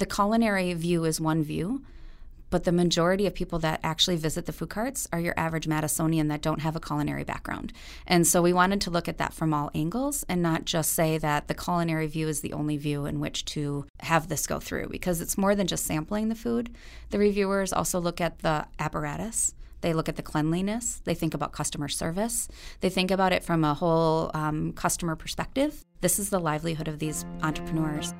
The culinary view is one view, but the majority of people that actually visit the food carts are your average Madisonian that don't have a culinary background. And so we wanted to look at that from all angles and not just say that the culinary view is the only view in which to have this go through because it's more than just sampling the food. The reviewers also look at the apparatus. They look at the cleanliness. They think about customer service. They think about it from a whole um, customer perspective. This is the livelihood of these entrepreneurs.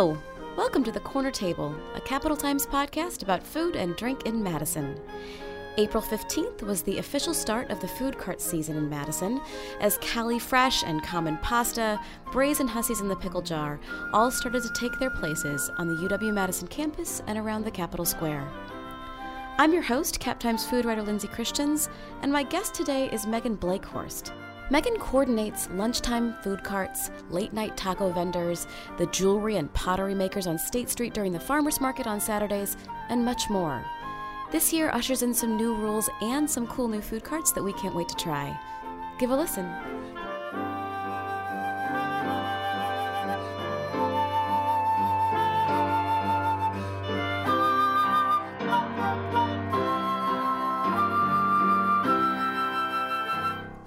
Hello! Welcome to the Corner Table, a Capital Times podcast about food and drink in Madison. April 15th was the official start of the food cart season in Madison, as Cali Fresh and Common Pasta, Brazen Hussies in the Pickle Jar all started to take their places on the UW Madison campus and around the Capitol Square. I'm your host, Cap Times food writer Lindsay Christians, and my guest today is Meghan Blake-Horst. Meghan coordinates lunchtime food carts, late night taco vendors, the jewelry and pottery makers on State Street during the farmers market on Saturdays, and much more. This year ushers in some new rules and some cool new food carts that we can't wait to try. Give a listen.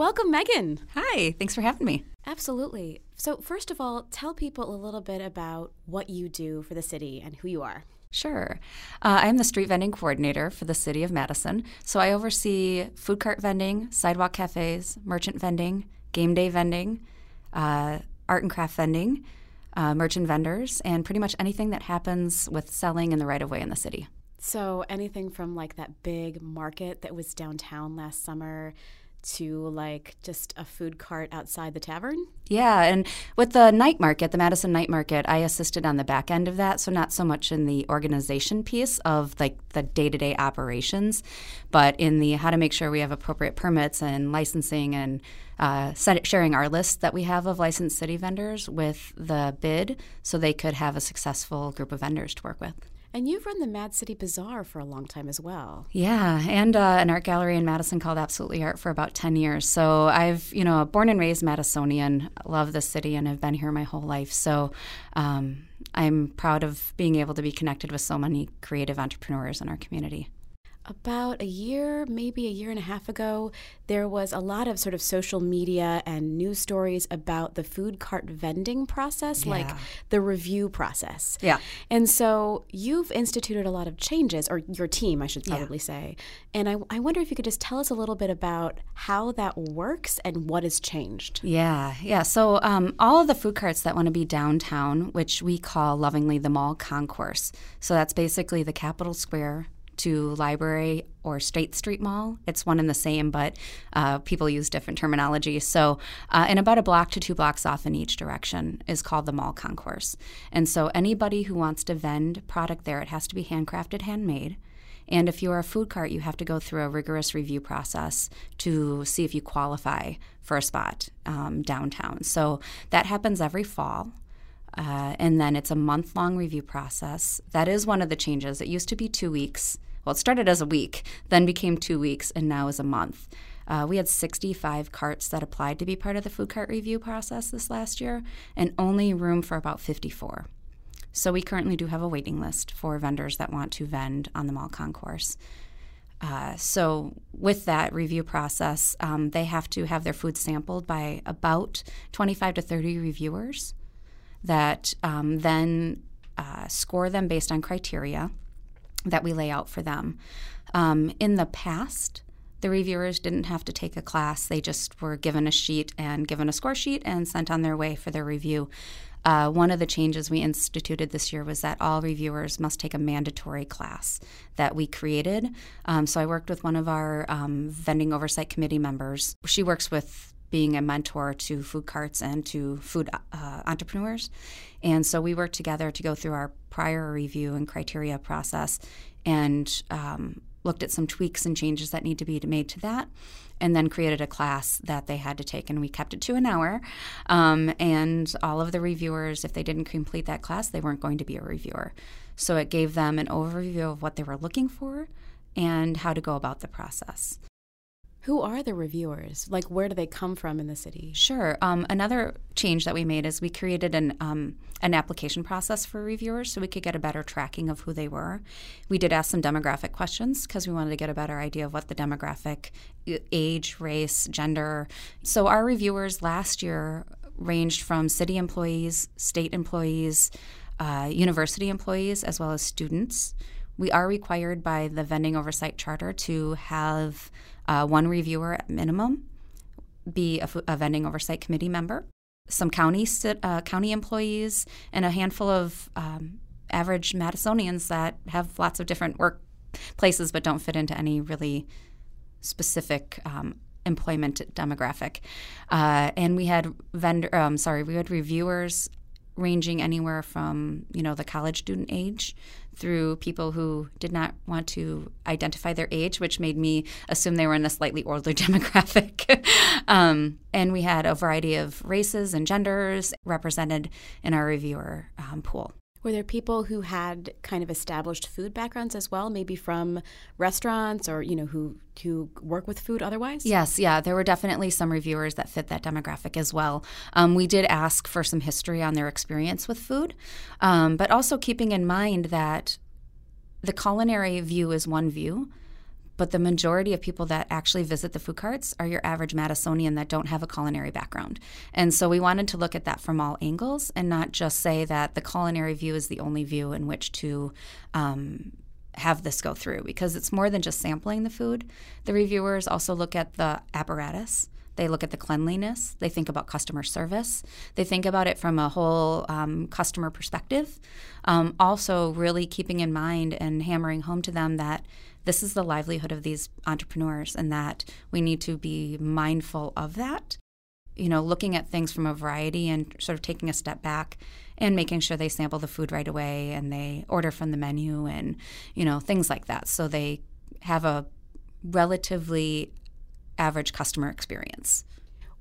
Welcome, Meghan. Hi, thanks for having me. Absolutely. So, first of all, tell people a little bit about what you do for the city and who you are. Sure. Uh, I'm the street vending coordinator for the city of Madison. So I oversee food cart vending, sidewalk cafes, merchant vending, game day vending, uh, art and craft vending, uh, merchant vendors, and pretty much anything that happens with selling in the right of way in the city. So, anything from like that big market that was downtown last summer to like just a food cart outside the tavern? Yeah, and with the night market, the Madison Night Market, I assisted on the back end of that, so not so much in the organization piece of like the day-to-day operations, but in the how to make sure we have appropriate permits and licensing and uh, sharing our list that we have of licensed city vendors with the bid so they could have a successful group of vendors to work with. And you've run the Mad City Bazaar for a long time as well. Yeah, and uh, an art gallery in Madison called Absolutely Art for about 10 years. So I've, you know, born and raised Madisonian, love the city, and have been here my whole life. So um, I'm proud of being able to be connected with so many creative entrepreneurs in our community about a year, maybe a year and a half ago, there was a lot of sort of social media and news stories about the food cart vending process, yeah. like the review process. Yeah. And so you've instituted a lot of changes, or your team, I should probably yeah. say. And I, I wonder if you could just tell us a little bit about how that works and what has changed. Yeah. Yeah. So um, all of the food carts that want to be downtown, which we call lovingly the mall concourse. So that's basically the Capitol Square to Library or State Street Mall. It's one and the same, but uh, people use different terminology. So, uh, and about a block to two blocks off in each direction is called the mall concourse. And so, anybody who wants to vend product there, it has to be handcrafted, handmade. And if you're a food cart, you have to go through a rigorous review process to see if you qualify for a spot um, downtown. So that happens every fall. Uh, and then it's a month long review process. That is one of the changes. It used to be two weeks. Well, it started as a week, then became two weeks, and now is a month. Uh, we had 65 carts that applied to be part of the food cart review process this last year, and only room for about 54. So we currently do have a waiting list for vendors that want to vend on the mall concourse. Uh, so, with that review process, um, they have to have their food sampled by about 25 to 30 reviewers that um, then uh, score them based on criteria that we lay out for them. Um, in the past, the reviewers didn't have to take a class. They just were given a sheet and given a score sheet and sent on their way for their review. Uh, one of the changes we instituted this year was that all reviewers must take a mandatory class that we created. Um, so I worked with one of our um, vending oversight committee members. She works with being a mentor to food carts and to food uh, entrepreneurs. And so we worked together to go through our prior review and criteria process and um, looked at some tweaks and changes that need to be made to that, and then created a class that they had to take. And we kept it to an hour. Um, and all of the reviewers, if they didn't complete that class, they weren't going to be a reviewer. So it gave them an overview of what they were looking for and how to go about the process. Who are the reviewers? Like, where do they come from in the city? Sure. Um, another change that we made is we created an um, an application process for reviewers, so we could get a better tracking of who they were. We did ask some demographic questions because we wanted to get a better idea of what the demographic, age, race, gender. So our reviewers last year ranged from city employees, state employees, uh, university employees, as well as students. We are required by the vending oversight charter to have uh, one reviewer at minimum, be a, vending oversight committee member, some county uh, county employees, and a handful of um, average Madisonians that have lots of different work places but don't fit into any really specific um, employment demographic. Uh, and we had vendor, um, sorry, we had reviewers ranging anywhere from you know the college student age through people who did not want to identify their age, which made me assume they were in a slightly older demographic. um, and we had a variety of races and genders represented in our reviewer um, pool. Were there people who had kind of established food backgrounds as well, maybe from restaurants or you know who who work with food otherwise? Yes, yeah, there were definitely some reviewers that fit that demographic as well. Um, we did ask for some history on their experience with food, um, but also keeping in mind that the culinary view is one view but the majority of people that actually visit the food carts are your average Madisonian that don't have a culinary background. And so we wanted to look at that from all angles and not just say that the culinary view is the only view in which to um, have this go through because it's more than just sampling the food. The reviewers also look at the apparatus. They look at the cleanliness. They think about customer service. They think about it from a whole um, customer perspective. Um, also, really keeping in mind and hammering home to them that this is the livelihood of these entrepreneurs and that we need to be mindful of that. You know, looking at things from a variety and sort of taking a step back and making sure they sample the food right away and they order from the menu and, you know, things like that. So they have a relatively average customer experience.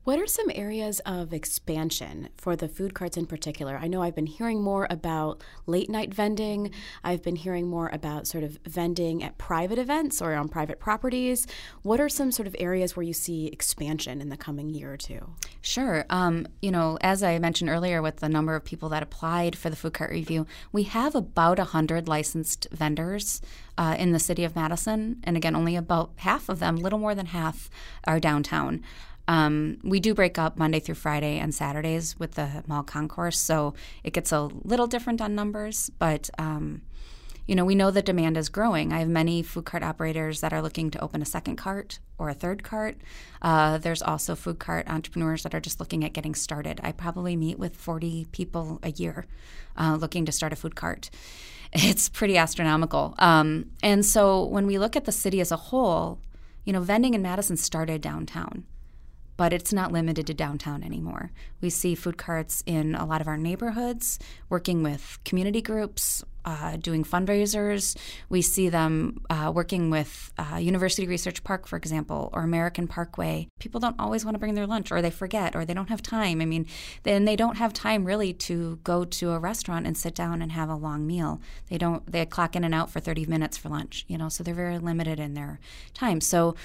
What are some areas of expansion for the food carts in particular? I know I've been hearing more about late night vending. I've been hearing more about sort of vending at private events or on private properties. What are some sort of areas where you see expansion in the coming year or two? Sure. Um, you know, as I mentioned earlier, with the number of people that applied for the food cart review, we have about 100 licensed vendors uh, in the city of Madison. And again, only about half of them, little more than half, are downtown. Um, we do break up Monday through Friday and Saturdays with the mall concourse, so it gets a little different on numbers, but. Um, you know, we know the demand is growing. I have many food cart operators that are looking to open a second cart or a third cart. Uh, there's also food cart entrepreneurs that are just looking at getting started. I probably meet with 40 people a year uh, looking to start a food cart. It's pretty astronomical. Um, and so when we look at the city as a whole, you know, vending in Madison started downtown but it's not limited to downtown anymore. We see food carts in a lot of our neighborhoods, working with community groups, uh, doing fundraisers. We see them uh, working with uh, University Research Park, for example, or American Parkway. People don't always want to bring their lunch, or they forget, or they don't have time. I mean, then they don't have time really to go to a restaurant and sit down and have a long meal. They don't. They clock in and out for 30 minutes for lunch. You know, so they're very limited in their time. So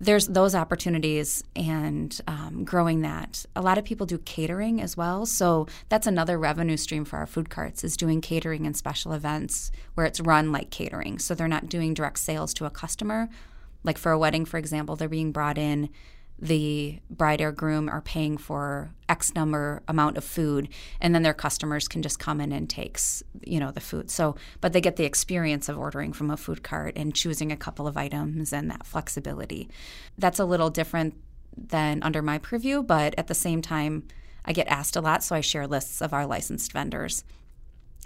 there's those opportunities and um, growing that. A lot of people do catering as well, so that's another revenue stream for our food carts is doing catering and special events where it's run like catering. So they're not doing direct sales to a customer. Like for a wedding, for example, they're being brought in the bride or groom are paying for X number amount of food, and then their customers can just come in and takes you know the food. So, but they get the experience of ordering from a food cart and choosing a couple of items and that flexibility. That's a little different than under my purview, but at the same time, I get asked a lot, so I share lists of our licensed vendors.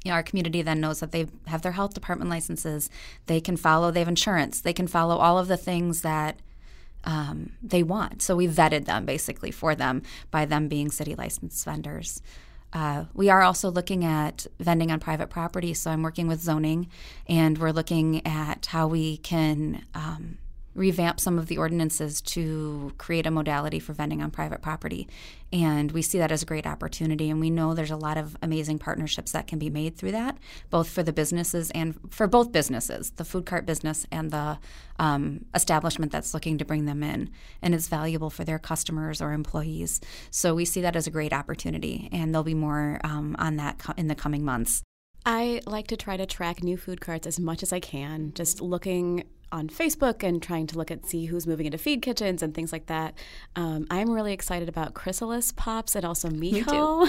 You know, our community then knows that they have their health department licenses. They can follow. They have insurance. They can follow all of the things that um, they want. So we vetted them basically for them by them being city licensed vendors. uh, we are also looking at vending on private property. So I'm working with zoning, and we're looking at how we can um, revamp some of the ordinances to create a modality for vending on private property. And we see that as a great opportunity. And we know there's a lot of amazing partnerships that can be made through that, both for the businesses and for both businesses, the food cart business and the um, establishment that's looking to bring them in. And it's valuable for their customers or employees. So we see that as a great opportunity. And there'll be more um, on that co- in the coming months. I like to try to track new food carts as much as I can, just looking on Facebook and trying to look at see who's moving into feed kitchens and things like that. Um, I'm really excited about Chrysalis pops and also Miho.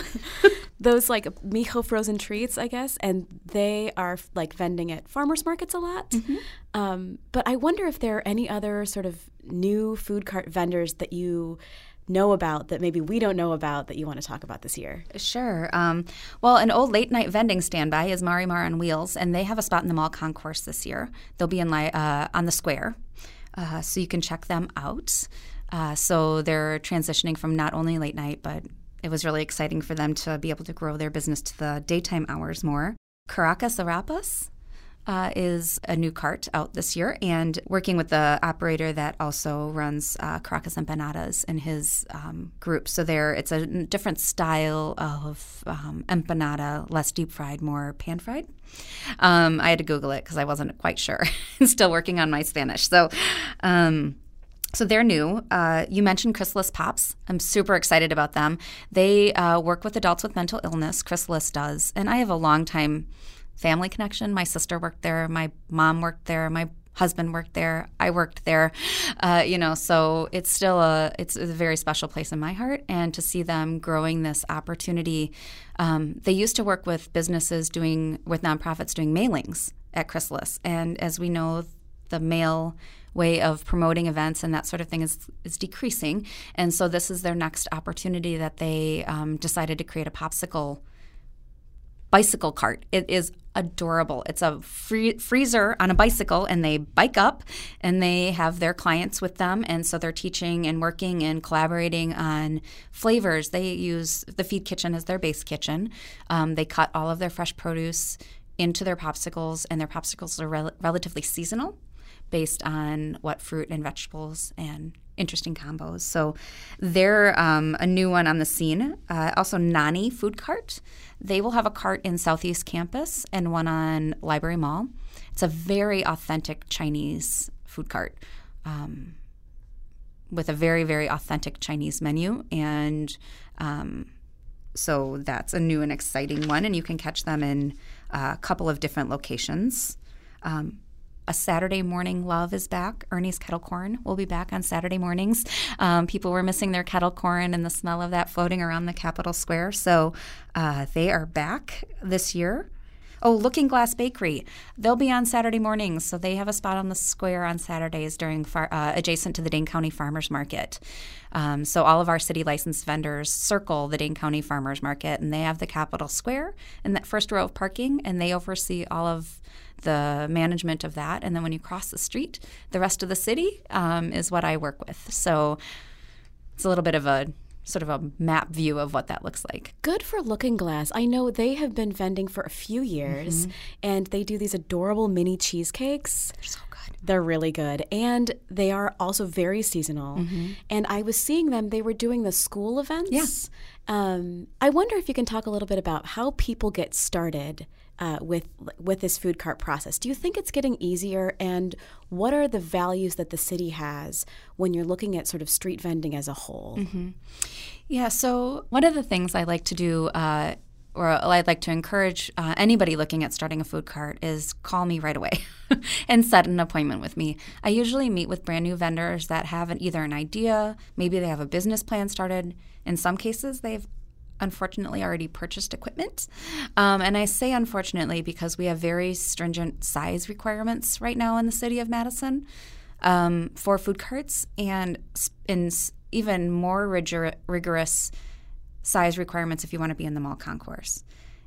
Those like Miho frozen treats, I guess, and they are like vending at farmers markets a lot. Mm-hmm. Um, but I wonder if there are any other sort of new food cart vendors that you know about that maybe we don't know about that you want to talk about this year? Sure. Um, well, an old late night vending standby is Marimar on Wheels, and they have a spot in the mall concourse this year. They'll be in uh, on the square, uh, so you can check them out. Uh, so they're transitioning from not only late night, but it was really exciting for them to be able to grow their business to the daytime hours more. Caracas Arepas uh, is a new cart out this year, and working with the operator that also runs uh, Caracas Empanadas in his um, group. So there, it's a different style of um, empanada, less deep fried, more pan fried. Um, I had to Google it because I wasn't quite sure. Still working on my Spanish. So. Um, so they're new. Uh, you mentioned Chrysalis Pops. I'm super excited about them. They uh, work with adults with mental illness. Chrysalis does, and I have a long time family connection. My sister worked there, my mom worked there, my husband worked there, I worked there. Uh, you know, so it's still a it's a very special place in my heart. And to see them growing this opportunity, um, they used to work with businesses doing with nonprofits doing mailings at Chrysalis, and as we know, the mail way of promoting events and that sort of thing is, is decreasing. And so this is their next opportunity that they um, decided to create a popsicle bicycle cart. It is adorable. It's a free, freezer on a bicycle, and they bike up and they have their clients with them. And so they're teaching and working and collaborating on flavors. They use the feed kitchen as their base kitchen. Um, they cut all of their fresh produce into their popsicles, and their popsicles are rel- relatively seasonal based on what fruit and vegetables and interesting combos. So they're um, a new one on the scene. Uh, also, Nani Food Cart. They will have a cart in Southeast Campus and one on Library Mall. It's a very authentic Chinese food cart um, with a very, very authentic Chinese menu. And um, so that's a new and exciting one. And you can catch them in a couple of different locations. Um, a Saturday morning love is back. Ernie's kettle corn will be back on Saturday mornings. Um, people were missing their kettle corn and the smell of that floating around the Capitol Square. So uh, they are back this year. Oh, Looking Glass Bakery. They'll be on Saturday mornings, so they have a spot on the square on Saturdays during far, uh, adjacent to the Dane County Farmers Market. Um, so all of our city licensed vendors circle the Dane County Farmers Market, and they have the Capitol Square in that first row of parking, and they oversee all of the management of that. And then when you cross the street, the rest of the city um, is what I work with. So it's a little bit of a sort of a map view of what that looks like. Good for Looking Glass. I know they have been vending for a few years mm-hmm. and they do these adorable mini cheesecakes. They're so good. They're really good. And they are also very seasonal. Mm-hmm. And I was seeing them, they were doing the school events. Yeah. Um, I wonder if you can talk a little bit about how people get started uh, with with this food cart process. Do you think it's getting easier? And what are the values that the city has when you're looking at sort of street vending as a whole? Mm-hmm. Yeah. So one of the things I like to do. Uh, or I'd like to encourage uh, anybody looking at starting a food cart is call me right away and set an appointment with me. I usually meet with brand new vendors that have an, either an idea, maybe they have a business plan started. In some cases, they've unfortunately already purchased equipment. Um, and I say unfortunately because we have very stringent size requirements right now in the city of Madison um, for food carts and in even more rigor- rigorous size requirements if you want to be in the mall concourse.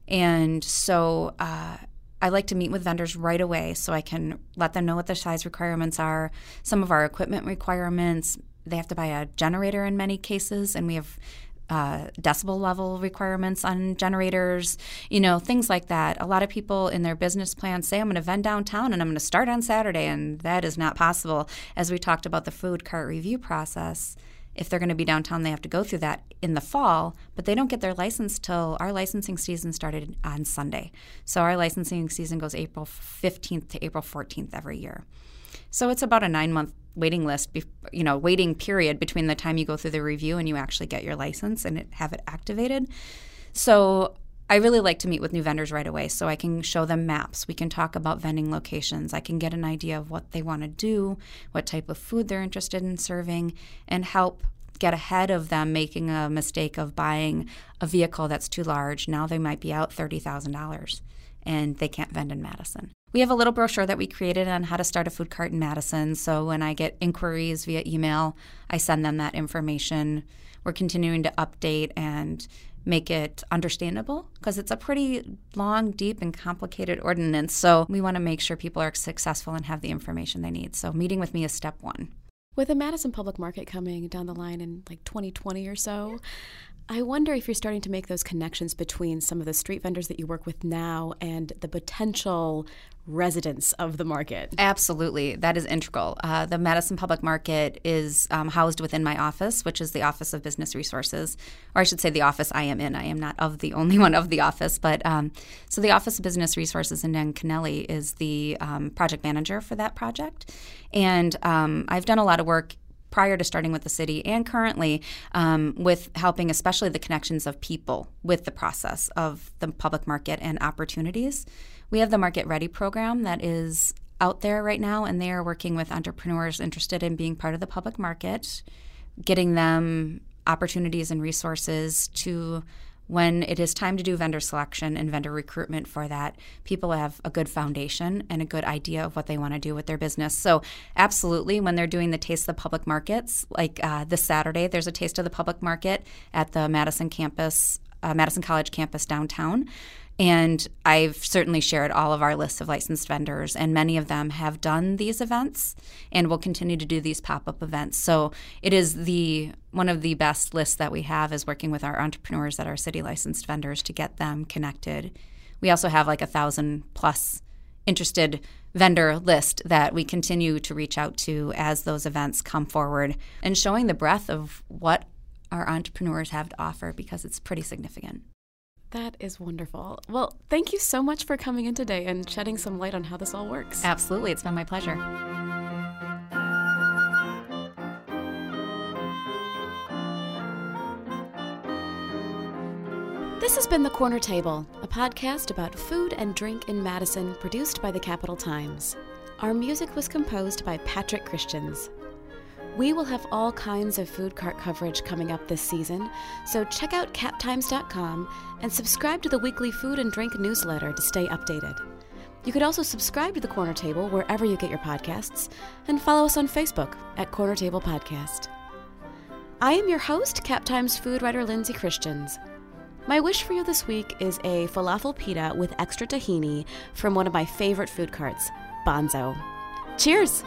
And so uh, I like to meet with vendors right away so I can let them know what the size requirements are, some of our equipment requirements. They have to buy a generator in many cases, and we have uh, decibel level requirements on generators, you know, things like that. A lot of people in their business plans say, I'm going to vend downtown and I'm going to start on Saturday, and that is not possible. As we talked about the food cart review process, if they're going to be downtown, they have to go through that in the fall, but they don't get their license till our licensing season started on Sunday. So our licensing season goes April 15th to April 14th every year. So it's about a nine month waiting list, you know, waiting period between the time you go through the review and you actually get your license and have it activated. So I really like to meet with new vendors right away so I can show them maps. We can talk about vending locations. I can get an idea of what they want to do, what type of food they're interested in serving, and help get ahead of them making a mistake of buying a vehicle that's too large. Now they might be out $30,000 and they can't vend in Madison. We have a little brochure that we created on how to start a food cart in Madison. So when I get inquiries via email, I send them that information. We're continuing to update and make it understandable because it's a pretty long, deep, and complicated ordinance. So we want to make sure people are successful and have the information they need. So meeting with me is step one. With the Madison Public Market coming down the line in like 2020 or so, I wonder if you're starting to make those connections between some of the street vendors that you work with now and the potential residents of the market. Absolutely. That is integral. Uh, the Madison Public Market is um, housed within my office, which is the Office of Business Resources, or I should say the office I am in. I am not of the only one of the office, but um, so the Office of Business Resources in Dan Kennelly is the um, project manager for that project. And um, I've done a lot of work prior to starting with the city and currently um, with helping especially the connections of people with the process of the public market and opportunities. We have the market ready program that is out there right now and they are working with entrepreneurs interested in being part of the public market getting them opportunities and resources to when it is time to do vendor selection and vendor recruitment for that, people have a good foundation and a good idea of what they want to do with their business. So, absolutely, when they're doing the Taste of the Public Markets, like uh, this Saturday, there's a Taste of the Public Market at the Madison campus, uh, Madison College campus downtown. And I've certainly shared all of our lists of licensed vendors, and many of them have done these events and will continue to do these pop up events. So it is the one of the best lists that we have is working with our entrepreneurs that are city licensed vendors to get them connected. We also have like a thousand plus interested vendor list that we continue to reach out to as those events come forward and showing the breadth of what our entrepreneurs have to offer because it's pretty significant. That is wonderful. Well, thank you so much for coming in today and shedding some light on how this all works. Absolutely. It's been my pleasure. This has been The Corner Table, a podcast about food and drink in Madison produced by the Capital Times. Our music was composed by Patrick Christians. We will have all kinds of food cart coverage coming up this season, so check out captimes.com and subscribe to the weekly food and drink newsletter to stay updated. You could also subscribe to the Corner Table wherever you get your podcasts and follow us on Facebook at Corner Table Podcast. I am your host, Cap Times food writer Lindsay Christians. My wish for you this week is a falafel pita with extra tahini from one of my favorite food carts, Banzo. Cheers!